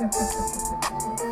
Gracias.